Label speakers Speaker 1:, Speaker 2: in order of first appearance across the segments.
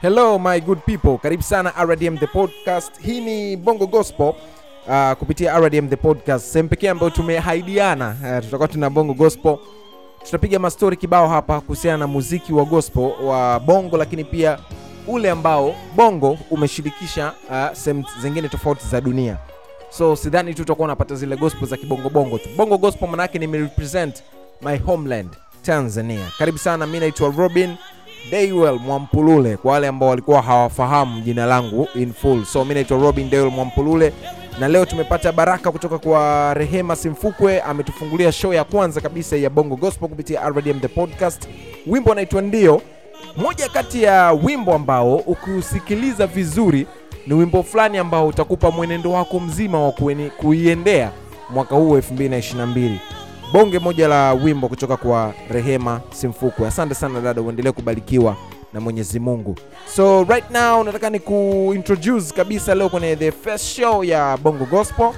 Speaker 1: Hello my good people, karibu sana RDM the podcast. Hii ni Bongo Gospel uh, kupitia RDM the podcast, sehemu pekee ambayo tumehaidiana. Uh, tutakuwa tuna Bongo Gospel, tutapiga mastori kibao hapa kuhusiana na muziki wa gospel wa Bongo, lakini pia ule ambao Bongo umeshirikisha uh, sehemu zingine tofauti za dunia. So sidhani tu tutakuwa unapata zile gospel za kibongo bongo tu. Bongo Gospel manake nimerepresent my homeland Tanzania. Karibu sana, mi naitwa Robin Daywell Mwampulule kwa wale ambao walikuwa hawafahamu jina langu in full. So mi naitwa Robin Daywell Mwampulule na leo tumepata baraka kutoka kwa Rehema Simfukwe, ametufungulia show ya kwanza kabisa ya Bongo Gospel kupitia RDM the podcast. Wimbo unaitwa Ndio, moja kati ya wimbo ambao ukiusikiliza vizuri ni wimbo fulani ambao utakupa mwenendo wako mzima wa kuiendea mwaka huu 2022 bonge moja la wimbo kutoka kwa Rehema Simfukwe. Asante sana dada, uendelee kubarikiwa na Mwenyezi Mungu. So right now nataka ni kuintroduce kabisa leo kwenye the first show ya Bongo Gospel.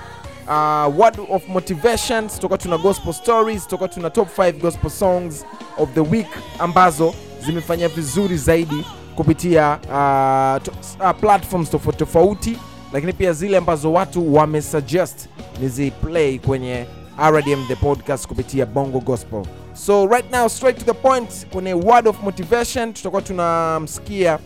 Speaker 1: Uh, word of motivation, tutakuwa tuna gospel stories, tutakuwa tuna top 5 gospel songs of the week ambazo zimefanya vizuri zaidi kupitia uh, to, uh, platforms tofauti tofauti, lakini pia zile ambazo watu wamesuggest niziplay kwenye RDM the podcast kupitia Bongo Gospel. So right now straight to the point kwenye word of motivation tutakuwa tunamsikia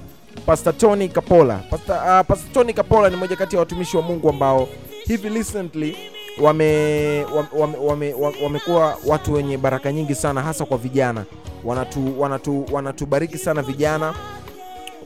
Speaker 1: Pastor Tony Kapola. Pastor, uh, Pastor Tony Kapola ni moja kati ya watumishi wa Mungu ambao hivi recently wame wame, wame, wame, wamekuwa watu wenye baraka nyingi sana hasa kwa vijana. Wanatu, wanatu, wanatubariki sana vijana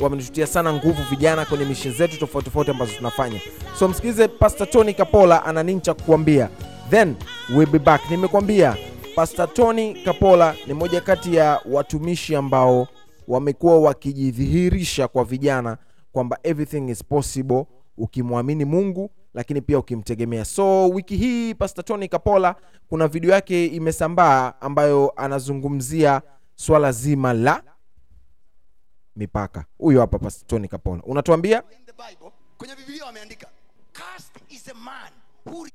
Speaker 1: wametutia sana nguvu vijana kwenye mishin zetu tofauti tofauti ambazo tunafanya so msikilize pastor tony kapola ana nini cha kukuambia then we'll be back. Nimekwambia pastor tony kapola ni moja kati ya watumishi ambao wamekuwa wakijidhihirisha kwa vijana kwamba everything is possible ukimwamini mungu lakini pia ukimtegemea. So wiki hii pastor tony kapola kuna video yake imesambaa ambayo anazungumzia swala zima la mipaka. Huyo hapa pastor tony kapola. Unatuambia?
Speaker 2: Kwenye biblia wameandika cast is a man who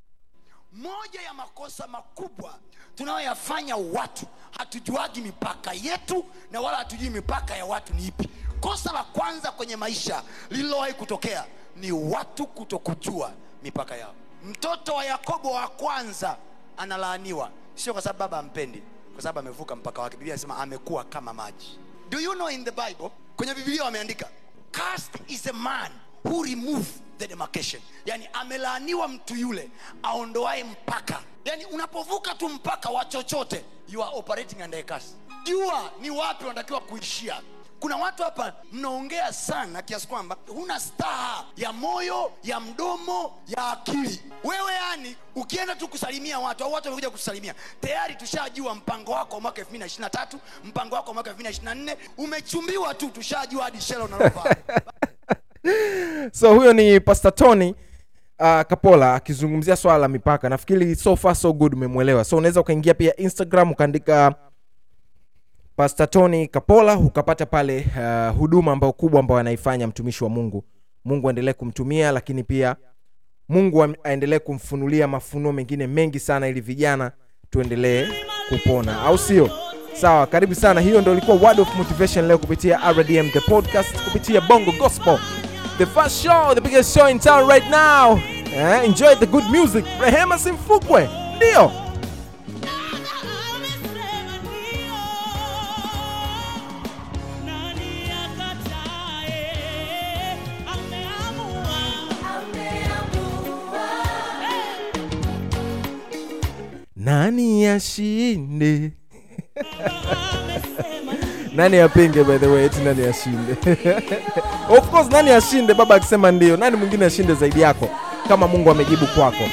Speaker 2: moja ya makosa makubwa tunayoyafanya watu hatujuagi mipaka yetu na wala hatujui mipaka ya watu ni ipi. Kosa la kwanza kwenye maisha lililowahi kutokea ni watu kutokujua mipaka yao. Mtoto wa yakobo wa kwanza analaaniwa sio kwa sababu baba ampendi kwa sababu amevuka mpaka wake. Biblia anasema amekuwa kama maji. Do you know in the bible kwenye biblia wameandika cast is a man who remove the demarcation. Yani amelaaniwa mtu yule aondoae mpaka. Yani unapovuka tu mpaka wa chochote you are operating under a curse. Jua ni wapi unatakiwa kuishia. Kuna watu hapa mnaongea sana kiasi kwamba huna staha ya moyo ya mdomo ya akili. Wewe yani ukienda tu kusalimia watu au watu wamekuja kusalimia tayari tushajua mpango wako wa mwaka 2023 mpango wako wa mwaka 2024 umechumbiwa tu tushajua hadi shela unalovaa
Speaker 1: so huyo ni pastor tony uh, kapola akizungumzia swala la mipaka. Nafikiri so far so good umemwelewa. So unaweza ukaingia pia instagram ukaandika pastor tony kapola ukapata pale uh, huduma ambayo kubwa ambayo anaifanya mtumishi wa mungu. Mungu aendelee kumtumia lakini pia mungu aendelee kumfunulia mafunuo mengine mengi sana ili vijana tuendelee kupona. Au sio? Sawa karibu sana. Hiyo ndo ilikuwa word of motivation leo kupitia rdm the podcast kupitia bongo gospel the first show the biggest show in town right now. Eh, enjoy the good music. Rehema simfukwe ndio
Speaker 3: Nani
Speaker 1: ashinde nani apinge by the way eti nani ashinde? Of course nani ashinde? Baba akisema ndio. Nani mwingine ashinde zaidi yako? Kama mungu amejibu kwako.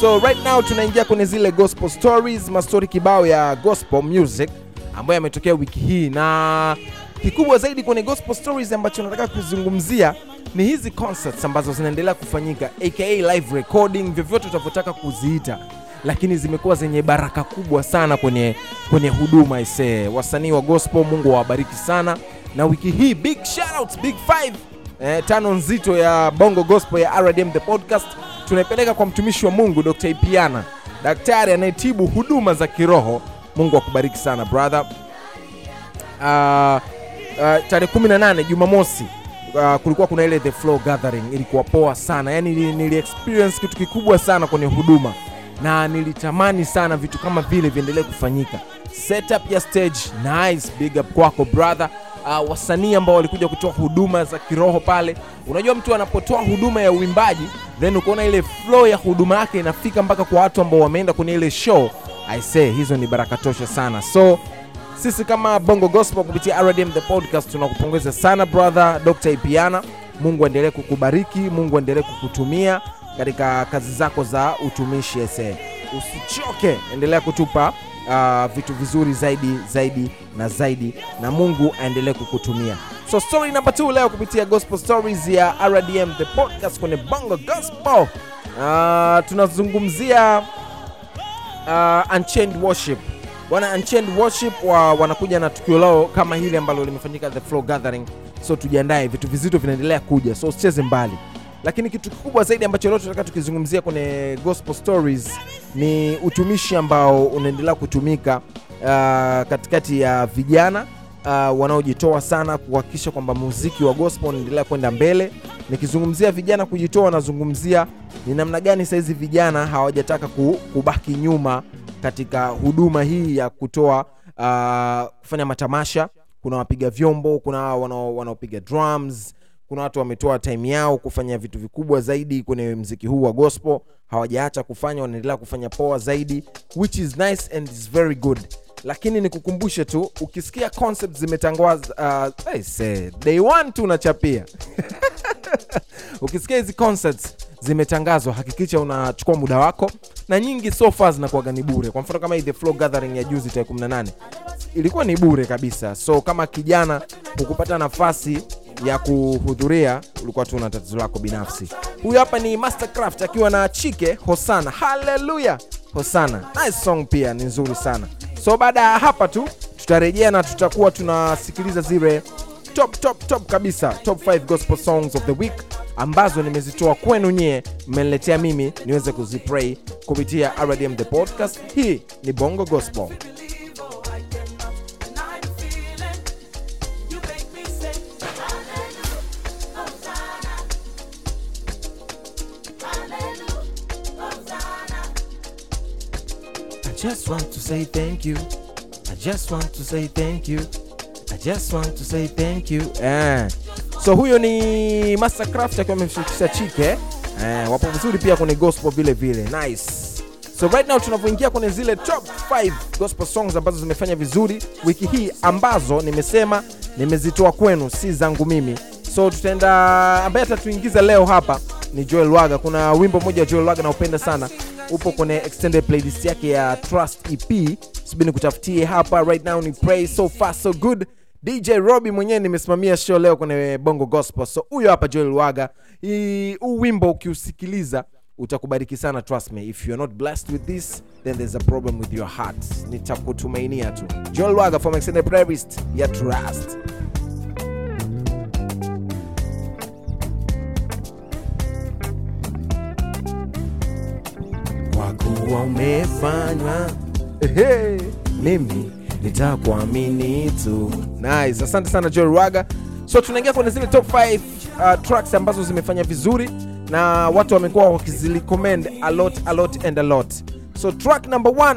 Speaker 1: So right now tunaingia kwenye zile gospel stories mastori kibao ya gospel music ambayo yametokea wiki hii. Na kikubwa zaidi kwenye gospel stories ambacho nataka kuzungumzia ni hizi concerts ambazo zinaendelea kufanyika aka live recording vyovyote utavyotaka kuziita lakini zimekuwa zenye baraka kubwa sana kwenye kwenye huduma isee wasanii wa gospel mungu awabariki sana. Na wiki hii big shoutouts, big five. Eh, tano nzito ya bongo gospel ya rdm the podcast. Tunaipeleka kwa mtumishi wa mungu dr. Ipiana. Daktari anayetibu huduma za kiroho. Mungu akubariki sana brother. Uh, uh, tarehe 18 jumamosi uh, kulikuwa kuna ile the flow gathering. Ilikuwa poa sana. Yani nili experience kitu kikubwa sana kwenye huduma na nilitamani sana vitu kama vile viendelee kufanyika. Setup ya stage nice. Big up kwako brother. Uh, wasanii ambao walikuja kutoa huduma za kiroho pale. Unajua mtu anapotoa huduma ya uimbaji then ukaona ile flow ya huduma yake inafika mpaka kwa watu ambao wameenda kwenye ile show i say hizo ni baraka tosha sana. So sisi kama bongo gospel kupitia rdm the podcast tunakupongeza sana brother. Dr ipiana mungu aendelee kukubariki mungu aendelee kukutumia katika kazi zako za utumishi ese usichoke endelea kutupa uh, vitu vizuri zaidi zaidi na zaidi na mungu aendelee kukutumia. So story number 2 leo kupitia gospel stories ya rdm the podcast kwenye bongo gospel. Uh, tunazungumzia uh, unchained worship. Bwana unchained worship wa, wanakuja na tukio lao kama hili ambalo limefanyika the flow gathering. So tujiandae vitu vizito vinaendelea kuja. So usicheze mbali lakini kitu kikubwa zaidi ambacho leo tunataka tukizungumzia kwenye gospel stories ni utumishi ambao unaendelea kutumika uh, katikati ya vijana uh, wanaojitoa sana kuhakikisha kwamba muziki wa gospel unaendelea kwenda mbele. Nikizungumzia vijana kujitoa nazungumzia ni namna gani sahizi vijana hawajataka kubaki nyuma katika huduma hii ya kutoa uh, kufanya matamasha. Kuna wapiga vyombo kuna wanaopiga drums kuna watu wametoa time yao kufanya vitu vikubwa zaidi kwenye mziki huu wa gospel. Hawajaacha kufanya wanaendelea kufanya poa zaidi which is nice and is very good. Lakini nikukumbushe tu ukisikia concept zimetangazwa uh, I say, day one tu unachapia. Ukisikia hizi concerts zimetangazwa hakikisha unachukua muda wako. Na nyingi so far zinakuwaga ni bure. Kwa mfano kama hii the flow gathering ya juzi tarehe 18 ilikuwa ni bure kabisa. So kama kijana hukupata nafasi ya kuhudhuria ulikuwa tu na tatizo lako binafsi. Huyu hapa ni mastercraft akiwa na chike hosana. Haleluya hosana. Nice song pia ni nzuri sana. So baada ya hapa tu tutarejea na tutakuwa tunasikiliza zile top top top kabisa top 5 gospel songs of the week ambazo nimezitoa kwenu nyie mmeniletea mimi niweze kuzipray kupitia rdm the podcast. Hii ni bongo gospel just want to say thank you. I just want to say thank you. I just want to say thank you. Eh. So huyo ni Mastercraft akiwa amemshirikisha Chike. Eh, wapo vizuri pia kwenye gospel vile vile. Nice. So right now tunavyoingia kwenye zile top 5 gospel songs ambazo zimefanya vizuri wiki hii ambazo nimesema nimezitoa kwenu si zangu mimi. So tutaenda ambaye atatuingiza leo hapa ni Joel Waga. Kuna wimbo mmoja Joel Waga naupenda sana, upo kwenye extended playlist yake ya Trust EP. Subiri kutafutie hapa right now, ni Pray So Far So Good. DJ Robbie mwenyewe nimesimamia show leo kwenye Bongo Gospel. So huyo hapa Joel Waga. Huu wimbo ukiusikiliza utakubariki sana, trust me. If you're not blessed with this then there's a problem with your heart. Nitakutumainia tu. Joel Waga from extended playlist ya Trust. Kuwa umefanywa. Ehe, mimi nitakuamini tu. Nice. Asante sana joel waga so tunaingia kwenye zile top 5 uh, tracks ambazo zimefanya vizuri na watu wamekuwa wakizirecommend a lot a lot and a lot. So track number 1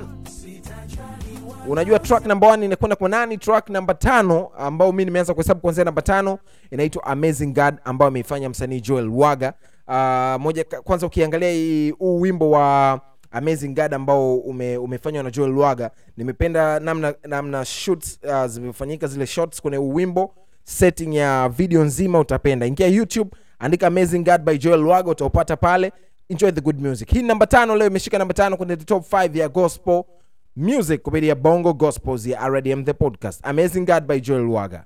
Speaker 1: unajua track number 1 inakwenda kwa nani? Track number tano ambao mi nimeanza kuhesabu kuanzia namba tano inaitwa amazing god ambayo ameifanya msanii joel waga uh, moja kwanza ukiangalia huu wimbo wa amazing guard ambao ume, umefanywa na joel Lwaga. nimependa namna namna shoots uh, zimefanyika zile shots kwenye uwimbo, setting ya video nzima utapenda. Ingia youtube andika amazing guard by joel Lwaga utaupata pale. Enjoy the good music. Hii namba tano leo imeshika namba tano kwenye the top 5 ya gospel music kupitia bongo gospels ya rdm the podcast. Amazing guard by joel waga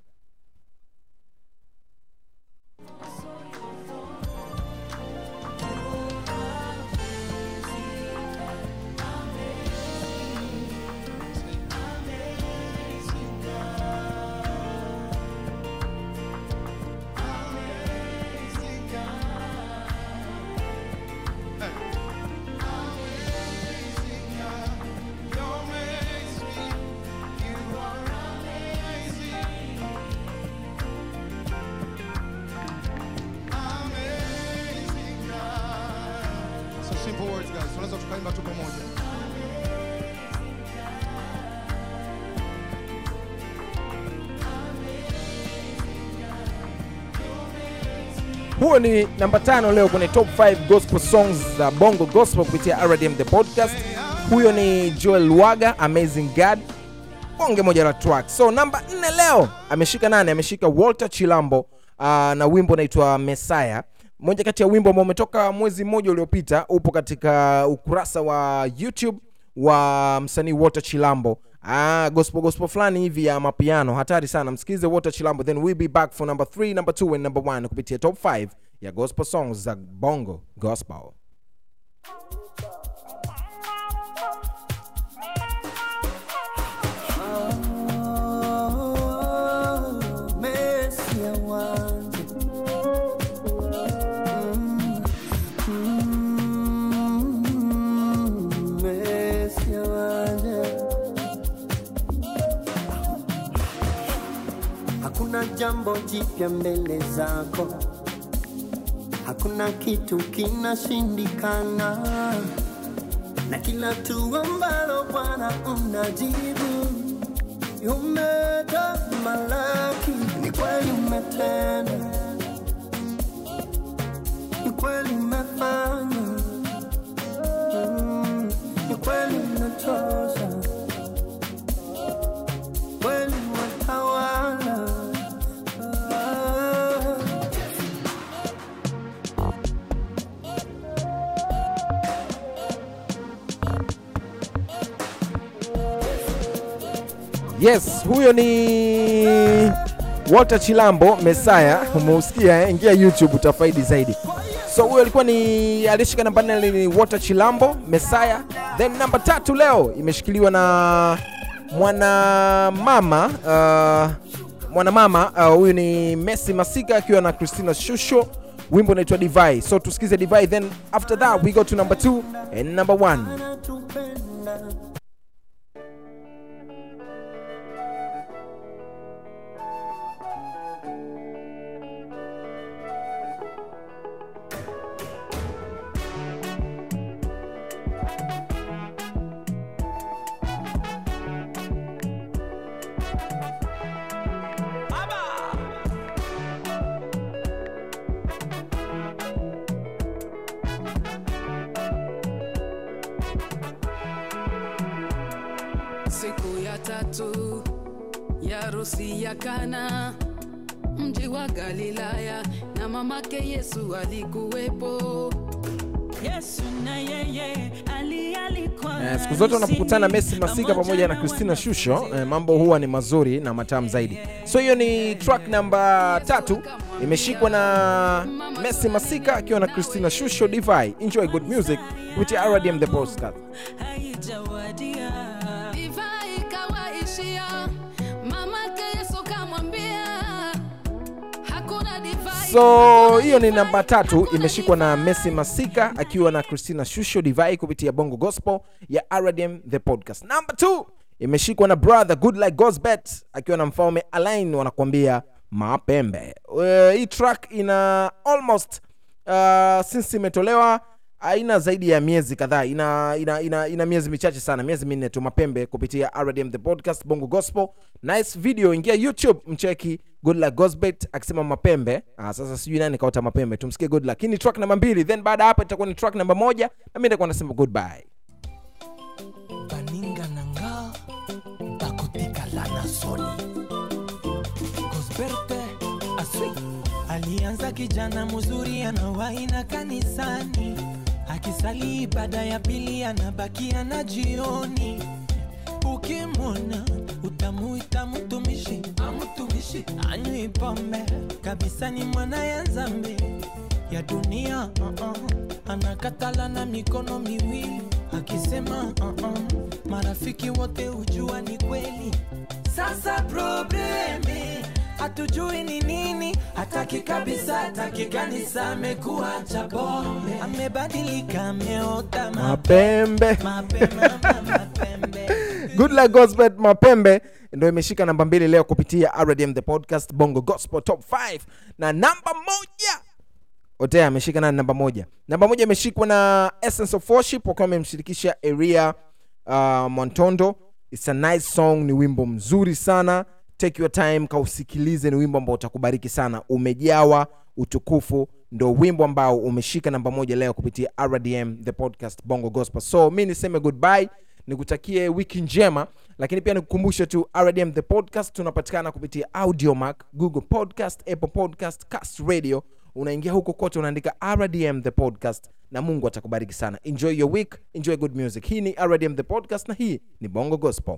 Speaker 1: huo ni namba tano leo kwenye top 5 gospel songs za bongo gospel kupitia rdm the podcast. Huyo ni joel waga amazing god. Bonge moja la track so namba nne leo ameshika nane ameshika walter chilambo uh, na wimbo unaitwa mesaya moja kati ya wimbo ambao umetoka mwezi mmoja uliopita upo katika ukurasa wa youtube wa msanii walter chilambo Ah, gospel gospel fulani hivi ya mapiano. Hatari sana. Msikize walter chilambo then we'll be back for number 3 number 2 and number 1 kupitia top 5 ya gospel songs za bongo gospel
Speaker 4: jambo jipya mbele zako, hakuna kitu kinashindikana, na kila tu ambalo Bwana unajibu umetamalaki, ni kweli umetenda, ni kweli umefanya, Mm, ni kweli unatosha,
Speaker 1: yes huyo ni walter chilambo mesaya umeusikia eh? ingia youtube utafaidi zaidi. So huyo alikuwa ni alishika namba nne ni walter chilambo mesaya then namba tatu leo imeshikiliwa na mwanamama uh, mwanamama uh, ni messi masika akiwa na christina shusho wimbo unaitwa divai. So tusikize divai then after that we go to number 2 and number 1
Speaker 5: siku ya tatu ya harusi ya Kana, mji wa Galilaya, na mamake Yesu alikuwepo.
Speaker 3: Yesu na yeye
Speaker 1: Eh, siku zote unapokutana Messi Masika pamoja na Christina Shusho eh, mambo huwa ni mazuri na matamu zaidi. So hiyo ni track namba tatu imeshikwa na Messi Masika akiwa na Christina Shusho Divai. Enjoy good music with RDM the podcast.
Speaker 5: Ikawaishia, mamake Yesu kamwambia hakuna divai.
Speaker 1: So hiyo ni namba tatu imeshikwa na Messi Masika akiwa na Christina Shusho Divai kupitia Bongo Gospel ya RDM the podcast. Namba 2 imeshikwa na brother Good Like Gosbet akiwa na mfalme Alain wanakuambia mapembe. Uh, hii track ina almost uh, since imetolewa haina zaidi ya miezi kadhaa ina, ina, ina, ina miezi michache sana miezi minne tu mapembe kupitia rdm the podcast bongo gospel. Nice video ingia youtube mcheki good gosbet akisema mapembe. Ah, sasa sijui nani kaota mapembe tumsikie good luck. Hii ni track namba mbili then baada ya hapa itakuwa ni track namba moja na mi nitakuwa nasema goodbye.
Speaker 6: Baninga nanga bakotikala soni alianza kijana mzuri anawaina kanisani. Akisali ibada ya pili anabakia na jioni. Ukimwona utamuita mtumishi. Amtumishi anywi pombe. Kabisa ni mwana ya nzambe ya dunia uh-uh. anakatala na mikono miwili. Akisema uh-uh. marafiki wote hujua ni kweli. Sasa probleme hatujui ni nini hataki kabisa hataki kanisa amekuwa cha amebadilika ameota mapembe.
Speaker 1: Good luck gospel mapembe. Ndo imeshika namba mbili leo kupitia rdm the podcast bongo gospel top 5 na namba moja. Otea ameshika nani namba moja? Namba moja imeshikwa na essence of worship wakiwa wamemshirikisha area uh, montondo It's a nice song ni wimbo mzuri sana take your time kausikilize ni wimbo ambao utakubariki sana. Umejawa utukufu ndo wimbo ambao umeshika namba moja leo kupitia rdm the podcast bongo gospel. So mi niseme goodbye nikutakie wiki njema lakini pia nikukumbushe tu rdm the podcast tunapatikana kupitia audiomac google podcast apple podcast cast radio. Unaingia huko kote unaandika rdm the podcast na mungu atakubariki sana. Enjoy your week enjoy good music. Hii ni rdm the podcast na hii ni bongo gospel